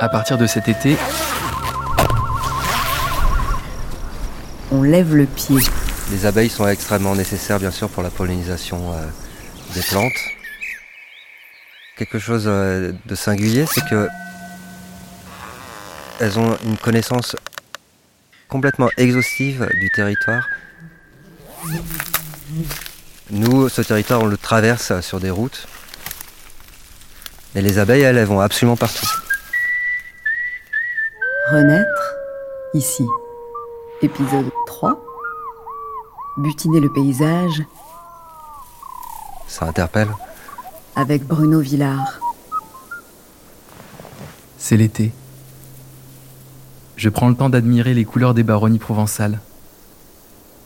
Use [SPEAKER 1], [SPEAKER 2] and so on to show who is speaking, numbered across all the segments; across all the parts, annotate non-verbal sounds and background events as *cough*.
[SPEAKER 1] À partir de cet été,
[SPEAKER 2] On lève le pied.
[SPEAKER 3] Les abeilles sont extrêmement nécessaires, bien sûr, pour la pollinisation euh, des plantes. Quelque chose euh, de singulier, c'est que elles ont une connaissance complètement exhaustive du territoire. Nous, ce territoire, on le traverse sur des routes. Et les abeilles, elles, elles vont absolument partout.
[SPEAKER 2] Renaître, ici. Épisode 3. Butiner le paysage
[SPEAKER 3] Ça interpelle.
[SPEAKER 2] avec Bruno Villard.
[SPEAKER 1] c'est l'été. Je prends le temps d'admirer les couleurs des baronnies provençales.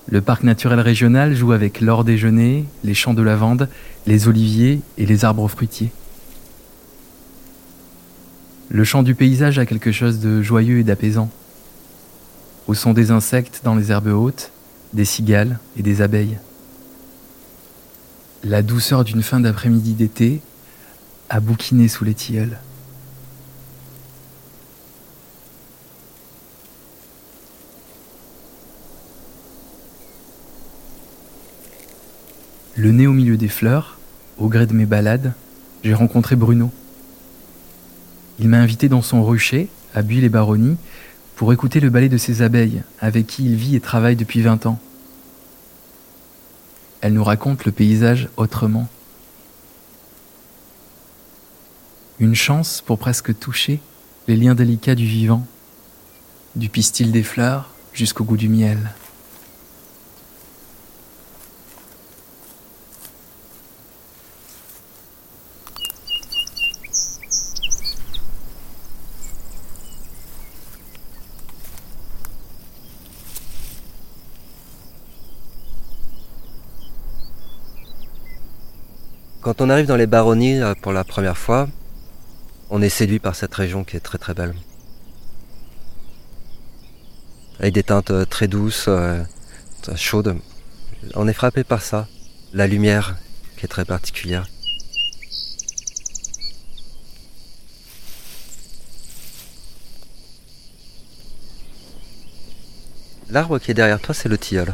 [SPEAKER 1] Le parc naturel régional joue avec l'or des genêts, les champs de lavande, les oliviers et les arbres fruitiers. Le chant du paysage a quelque chose de joyeux et d'apaisant. Au son des insectes dans les herbes hautes, des cigales et des abeilles. La douceur d'une fin d'après-midi d'été a bouquiné sous les tilleuls. Le nez au milieu des fleurs, au gré de mes balades, j'ai rencontré Bruno. Il m'a invité dans son rucher, à Buis-les-Baronnies, pour écouter le ballet de ses abeilles, avec qui il vit et travaille depuis 20 ans. Elle nous raconte le paysage autrement. Une chance pour presque toucher les liens délicats du vivant, du pistil des fleurs jusqu'au goût du miel.
[SPEAKER 3] Quand on arrive dans les baronnies euh, pour la première fois, on est séduit par cette région qui est très très belle. Avec des teintes euh, très douces, euh, chaudes. On est frappé par ça. La lumière qui est très particulière. L'arbre qui est derrière toi, c'est le tilleul.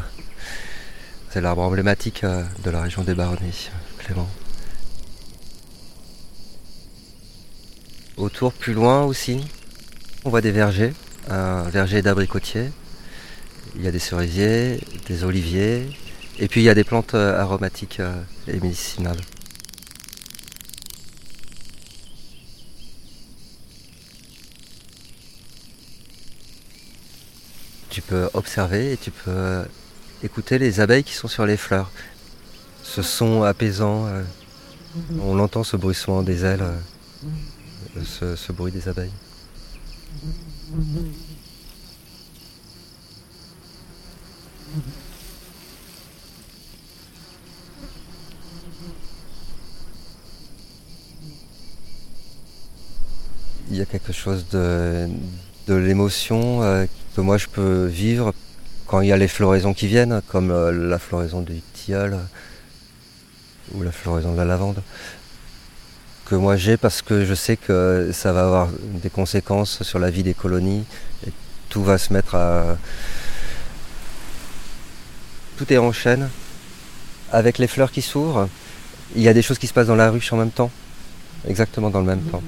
[SPEAKER 3] C'est l'arbre emblématique de la région des baronnies, Clément. Autour, plus loin aussi, on voit des vergers, un verger d'abricotiers. Il y a des cerisiers, des oliviers, et puis il y a des plantes euh, aromatiques euh, et médicinales. Tu peux observer et tu peux écouter les abeilles qui sont sur les fleurs. Ce son apaisant, euh, on entend ce bruissement des ailes, euh, ce, bruit des abeilles. Il y a quelque chose de, de l'émotion euh, que moi je peux vivre quand il y a les floraisons qui viennent, comme euh, la floraison du tilleul euh, ou la floraison de la lavande, que moi j'ai parce que je sais que ça va avoir des conséquences sur la vie des colonies et tout va se mettre à. Tout est en chaîne. Avec les fleurs qui s'ouvrent, il y a des choses qui se passent dans la ruche en même temps, exactement dans le même temps.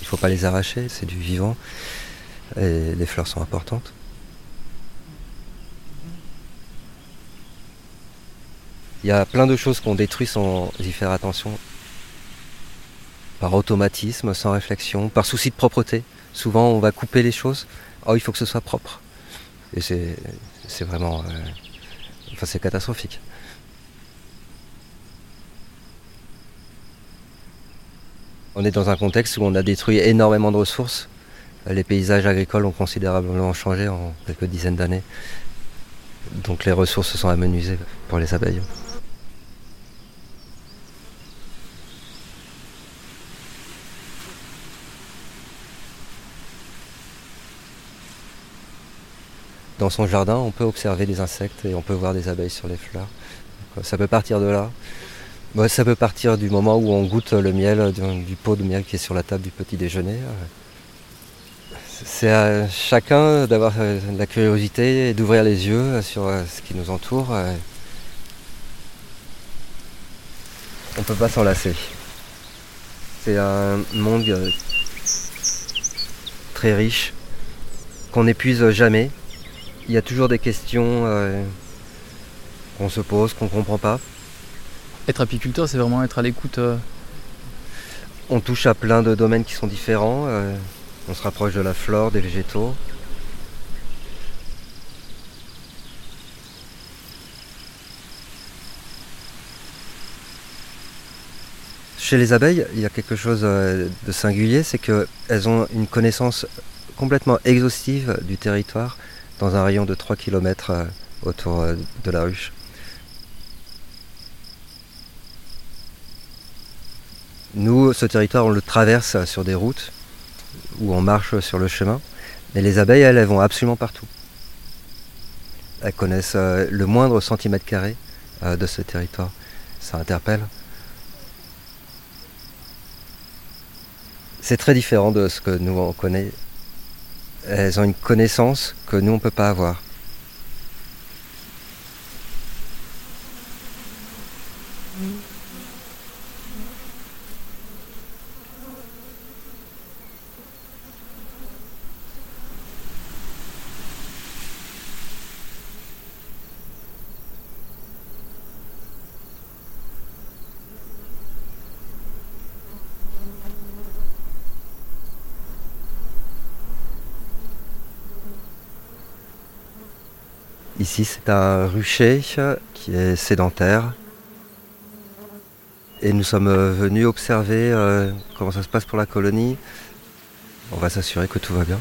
[SPEAKER 3] Il ne faut pas les arracher, c'est du vivant. Et les fleurs sont importantes. Il y a plein de choses qu'on détruit sans y faire attention. Par automatisme, sans réflexion, par souci de propreté. Souvent, on va couper les choses. Oh, il faut que ce soit propre. Et c'est, vraiment. euh, enfin, c'est catastrophique. On est dans un contexte où on a détruit énormément de ressources. Les paysages agricoles ont considérablement changé en quelques dizaines d'années. Donc les ressources se sont amenuisées pour les abeilles. Dans son jardin, on peut observer des insectes et on peut voir des abeilles sur les fleurs. Donc, ça peut partir de là. Ça peut partir du moment où on goûte le miel, du, pot de miel qui est sur la table du petit déjeuner. C'est à chacun d'avoir euh, la curiosité et d'ouvrir les yeux sur euh, ce qui nous entoure. On ne peut pas s'en lasser. C'est un monde euh, très riche qu'on n'épuise jamais. Il y a toujours des questions qu'on se pose, qu'on ne comprend pas.
[SPEAKER 1] Être apiculteur, c'est vraiment être à l'écoute. Euh.
[SPEAKER 3] On touche à plein de domaines qui sont différents. Euh, on se rapproche de la flore, des végétaux. Chez les abeilles, il y a quelque chose euh, de singulier, c'est qu'elles ont une connaissance complètement exhaustive du territoire dans un rayon de 3 km autour de la ruche. Nous, ce territoire, on le traverse sur des routes où on marche sur le chemin. Mais les abeilles, elles, elles vont absolument partout. Elles connaissent euh, le moindre centimètre carré euh, de ce territoire. Ça interpelle. C'est très différent de ce que nous on connaît. Elles ont une connaissance que nous on ne peut pas avoir. Ici, c'est un rucher qui est sédentaire. Et nous sommes venus observer euh, comment ça se passe pour la colonie. On va s'assurer que tout va bien.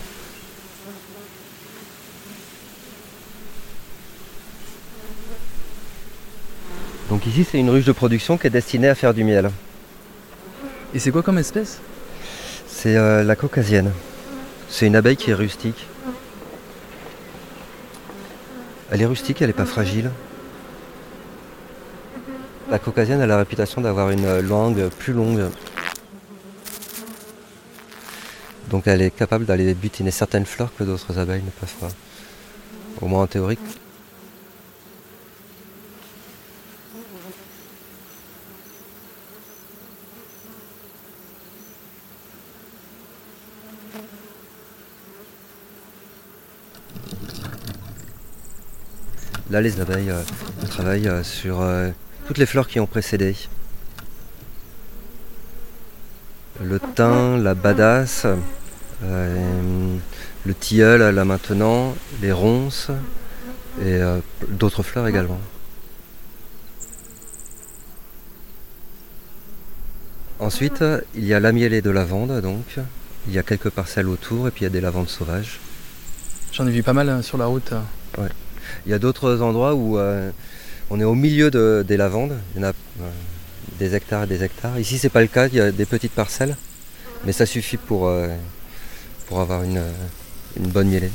[SPEAKER 3] Donc ici, c'est une ruche de production qui est destinée à faire du miel.
[SPEAKER 1] Et c'est quoi comme espèce?
[SPEAKER 3] C'est euh, la caucasienne. C'est une abeille qui est rustique. Elle est rustique, elle n'est pas fragile. La caucasienne a la réputation d'avoir une langue plus longue. Donc elle est capable d'aller butiner certaines fleurs que d'autres abeilles ne peuvent pas. Au moins en théorie. Là, les abeilles euh, travaillent euh, sur euh, toutes les fleurs qui ont précédé. Le thym, la badasse, le tilleul là maintenant, les ronces et d'autres fleurs également. Ensuite, il y a l'amielé de lavande, donc. Il y a quelques parcelles autour et puis il y a des lavandes sauvages.
[SPEAKER 1] J'en ai vu pas mal sur la route.
[SPEAKER 3] Ouais. Il y a d'autres endroits où euh, on est au milieu des lavandes. Il y en a euh, des hectares et des hectares. Ici, c'est pas le cas. Il y a des petites parcelles, mais ça suffit pour, euh, avoir une, une bonne mielée.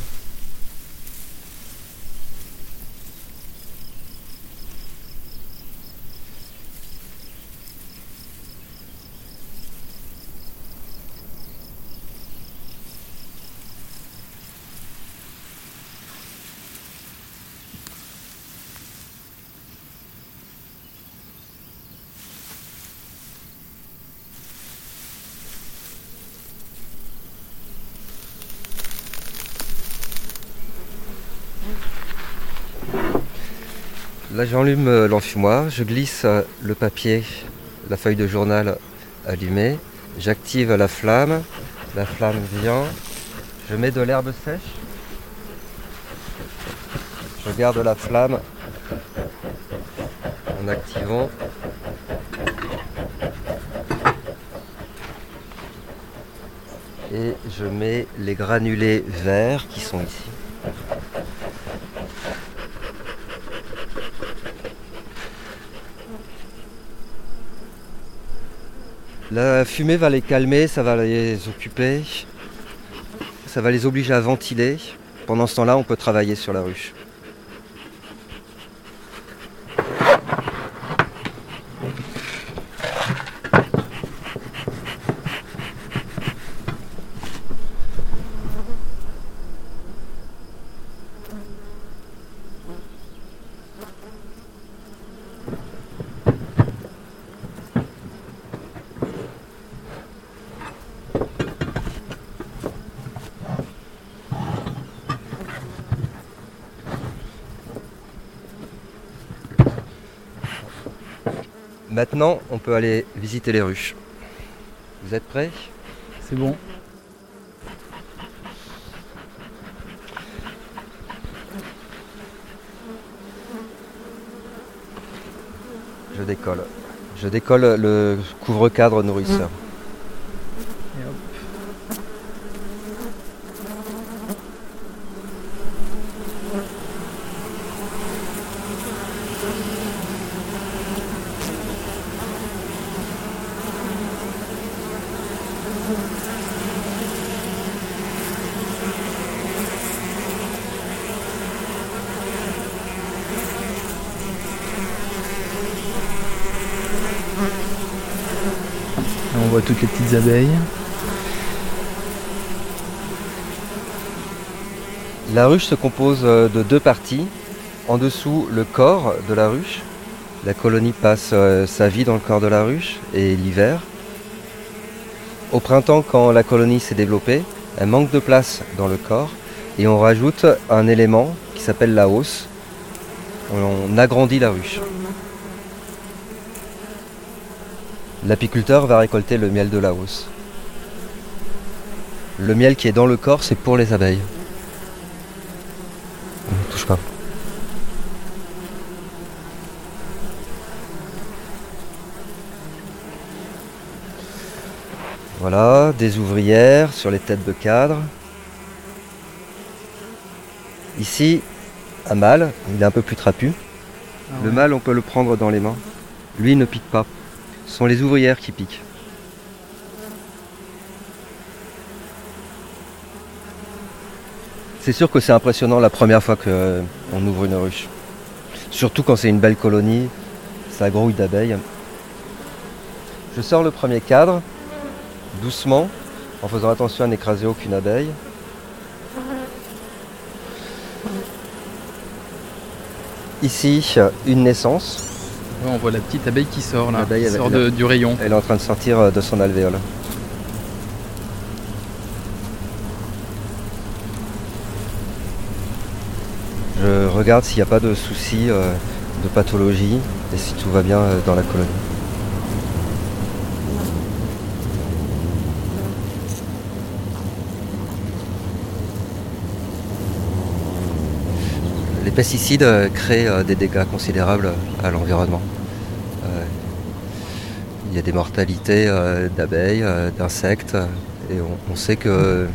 [SPEAKER 3] Là j'enlume l'enfumoir, je glisse le papier, la feuille de journal allumée, j'active la flamme, la flamme vient, je mets de l'herbe sèche, je garde la flamme en activant et je mets les granulés verts qui sont ici. La fumée va les calmer, ça va les occuper, ça va les obliger à ventiler. Pendant ce temps-là, on peut travailler sur la ruche. Maintenant, on peut aller visiter les ruches. Vous êtes prêts?
[SPEAKER 1] C'est bon.
[SPEAKER 3] Je décolle. Je décolle le couvre-cadre nourrisseur.
[SPEAKER 1] Et hop. Là, on voit toutes
[SPEAKER 3] La ruche se compose euh, de deux parties. En dessous, le corps de la ruche. La colonie passe euh, sa vie dans le corps de la ruche et l'hiver. Au printemps, quand la colonie s'est développée, elle manque de place dans le corps et on rajoute un élément qui s'appelle la hausse. On agrandit la ruche. L'apiculteur va récolter le miel de la hausse. Le miel qui est dans le corps, c'est pour les abeilles. Ne touche pas. Voilà, des ouvrières sur les têtes de cadre. Ici, un mâle, il est un peu plus trapu.
[SPEAKER 1] Ah
[SPEAKER 3] Le mâle, on peut le prendre dans les mains. Lui, il ne pique pas. Ce sont les ouvrières qui piquent. C'est sûr que c'est impressionnant la première fois qu'on ouvre une ruche. Surtout quand c'est une belle colonie, ça grouille d'abeilles. Je sors le premier cadre, doucement, en faisant attention à n'écraser aucune abeille. Ici, une naissance.
[SPEAKER 1] Ouais, on voit la petite abeille qui sort là, qui sort de- du rayon.
[SPEAKER 3] Elle est en train de sortir euh, de son alvéole. Je regarde s'il n'y a pas de soucis euh, de pathologie et si tout va bien euh, dans la colonie. Les pesticides euh, créent euh, des dégâts considérables à l'environnement. Euh, il y a des mortalités euh, d'abeilles, euh, d'insectes, euh, et on, sait que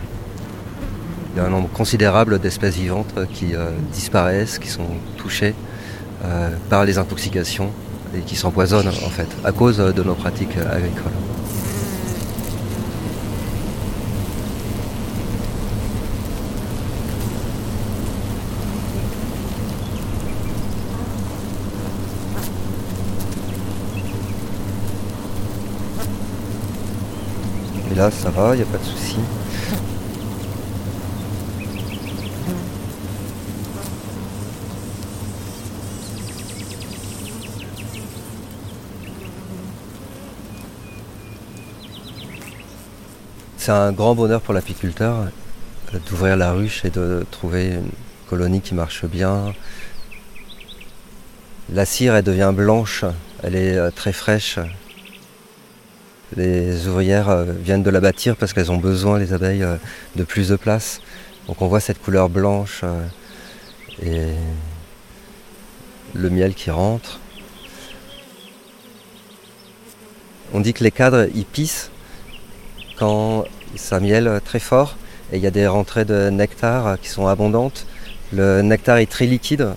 [SPEAKER 3] il y a un nombre considérable d'espèces vivantes euh, qui euh, disparaissent, qui sont touchées euh, par les intoxications et qui s'empoisonnent en fait à cause euh, de nos pratiques euh, agricoles. Ça va, il n'y a pas de souci. C'est un grand bonheur pour l'apiculteur euh, d'ouvrir la ruche et de trouver une colonie qui marche bien. La cire, elle devient blanche, elle est euh, très fraîche. Les ouvrières euh, viennent de la bâtir parce qu'elles ont besoin, les abeilles, euh, de plus de place. Donc on voit cette couleur blanche euh, et le miel qui rentre. On dit que les cadres, ils pissent quand ça miel très fort et il y a des rentrées de nectar qui sont abondantes. Le nectar est très liquide.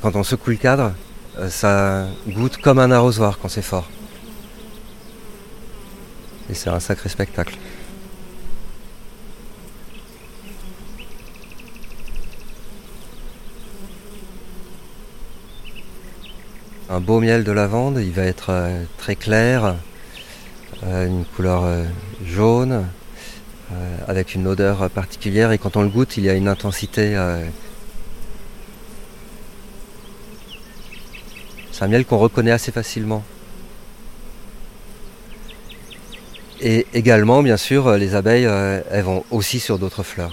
[SPEAKER 3] Quand on secoue le cadre, ça goûte comme un arrosoir quand c'est fort. Et c'est un sacré spectacle. Un beau miel de lavande, il va être euh, très clair, euh, une couleur euh, jaune, avec une odeur particulière et quand on le goûte, il y a une intensité. C'est un miel qu'on reconnaît assez facilement. Et également, bien sûr, euh, les abeilles, euh, elles vont aussi sur d'autres fleurs.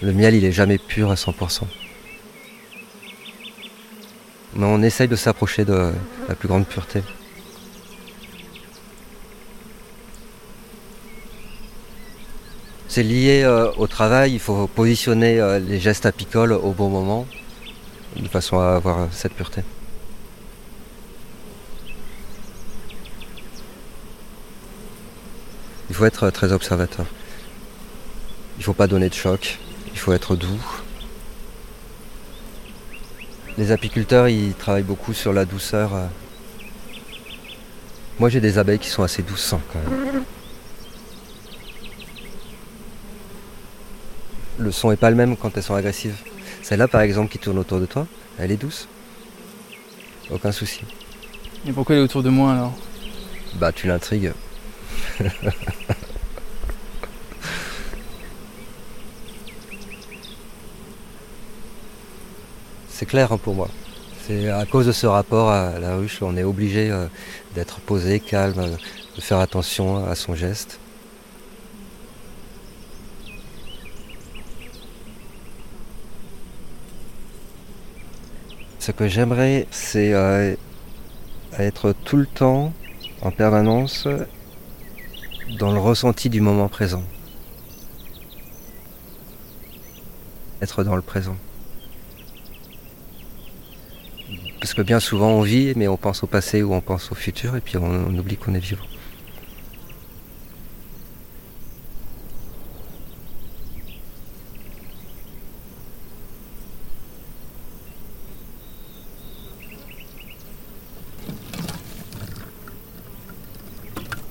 [SPEAKER 3] Le miel, il est jamais pur à 100%. Mais on essaye de s'approcher de la plus grande pureté. C'est lié euh, au travail, il faut positionner les gestes apicoles au bon moment, de façon à avoir cette pureté. Faut être très observateur. Il ne faut pas donner de choc, il faut être doux. Les apiculteurs, ils travaillent beaucoup sur la douceur. Moi, j'ai des abeilles qui sont assez douces quand même. Le son n'est pas le même quand elles sont agressives. Celle-là, par exemple, qui tourne autour de toi, elle est douce. Aucun souci.
[SPEAKER 1] Et pourquoi elle est autour de moi alors?
[SPEAKER 3] Bah, tu l'intrigues. *laughs* C'est clair hein, pour moi. C'est à cause de ce rapport à la ruche, on est obligé euh, d'être posé, calme, de faire attention à son geste. Ce que j'aimerais, c'est euh, être tout le temps, en permanence, dans le ressenti du moment présent. Être dans le présent. Parce que bien souvent on vit, mais on pense au passé ou on pense au futur, et puis on, oublie qu'on est vivant.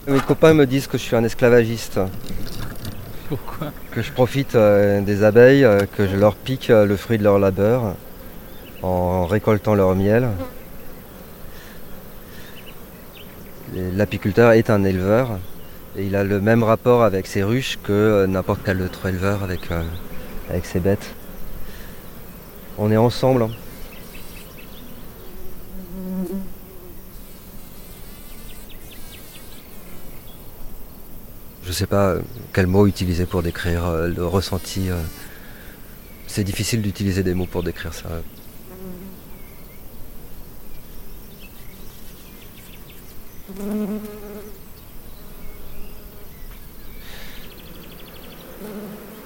[SPEAKER 3] Mes copains me disent que je suis un esclavagiste,
[SPEAKER 1] Pourquoi
[SPEAKER 3] que je profite euh, des abeilles, euh, que je leur pique euh, le fruit de leur labeur en récoltant leur miel. L'apiculteur est un éleveur et il a le même rapport avec ses ruches que n'importe quel autre éleveur avec, avec ses bêtes. On est ensemble. Je sais pas euh, quel mot utiliser pour décrire euh, le ressenti. euh. C'est difficile d'utiliser des mots pour décrire ça.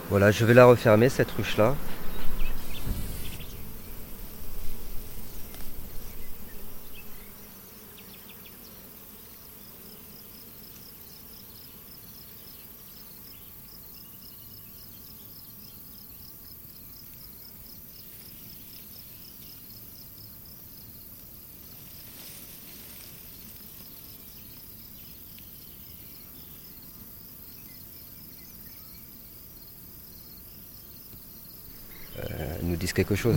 [SPEAKER 3] Voilà, je vais la refermer cette ruche-là. Elles nous disent quelque chose.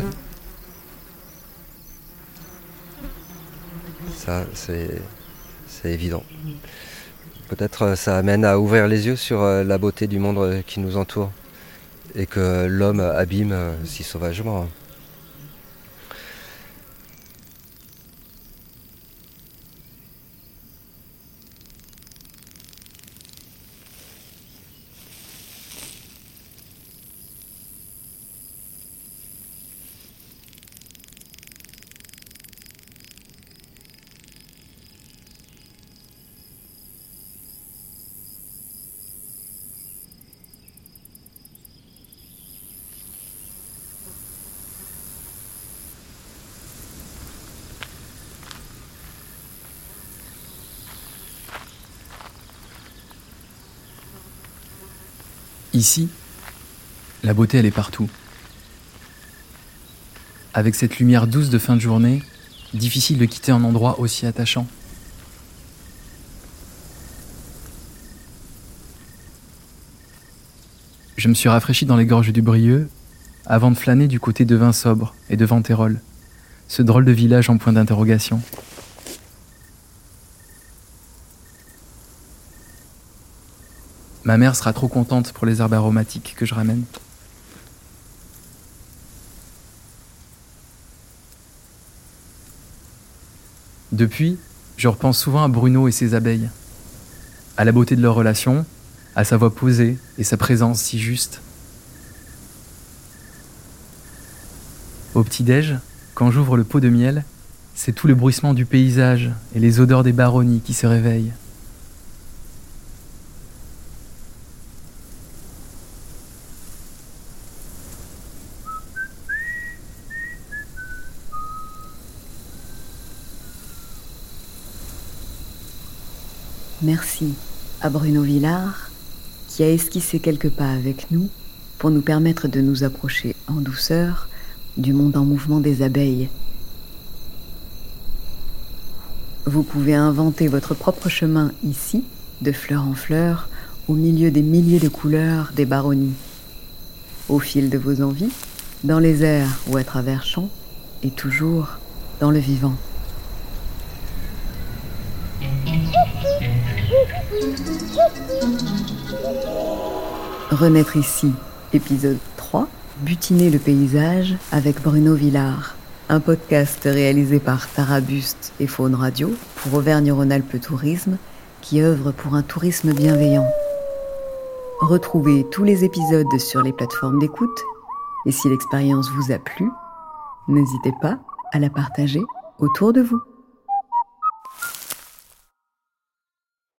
[SPEAKER 3] Ça, c'est évident. Peut-être euh, ça amène à ouvrir les yeux sur euh, la beauté du monde euh, qui nous entoure et que l'homme abîme si sauvagement.
[SPEAKER 1] Ici, la beauté, elle est partout. Avec cette lumière douce de fin de journée, difficile de quitter un endroit aussi attachant. Je me suis rafraîchi dans les gorges du Brieux avant de flâner du côté de Vin-Sobre et de Venterolles, ce drôle de village en point d'interrogation. Ma mère sera trop contente pour les herbes aromatiques que je ramène. Depuis, je repense souvent à Bruno et ses abeilles, à la beauté de leur relation, à sa voix posée et sa présence si juste. Au petit-déj, quand j'ouvre le pot de miel, c'est tout le bruissement du paysage et les odeurs des baronnies qui se réveillent.
[SPEAKER 2] Merci à Bruno Villard qui a esquissé quelques pas avec nous pour nous permettre de nous approcher en douceur du monde en mouvement des abeilles. Vous pouvez inventer votre propre chemin ici, de fleur en fleur, au milieu des milliers de couleurs des baronnies. Au fil de vos envies, dans les airs ou à travers champs, et toujours dans le vivant. Renaître ici, épisode 3, Butiner le paysage avec Bruno Villard. Un podcast réalisé par Tarabuste et Faune Radio pour Auvergne-Rhône-Alpes Tourisme qui œuvre pour un tourisme bienveillant. Retrouvez tous les épisodes sur les plateformes d'écoute et si l'expérience vous a plu, n'hésitez pas à la partager autour de vous.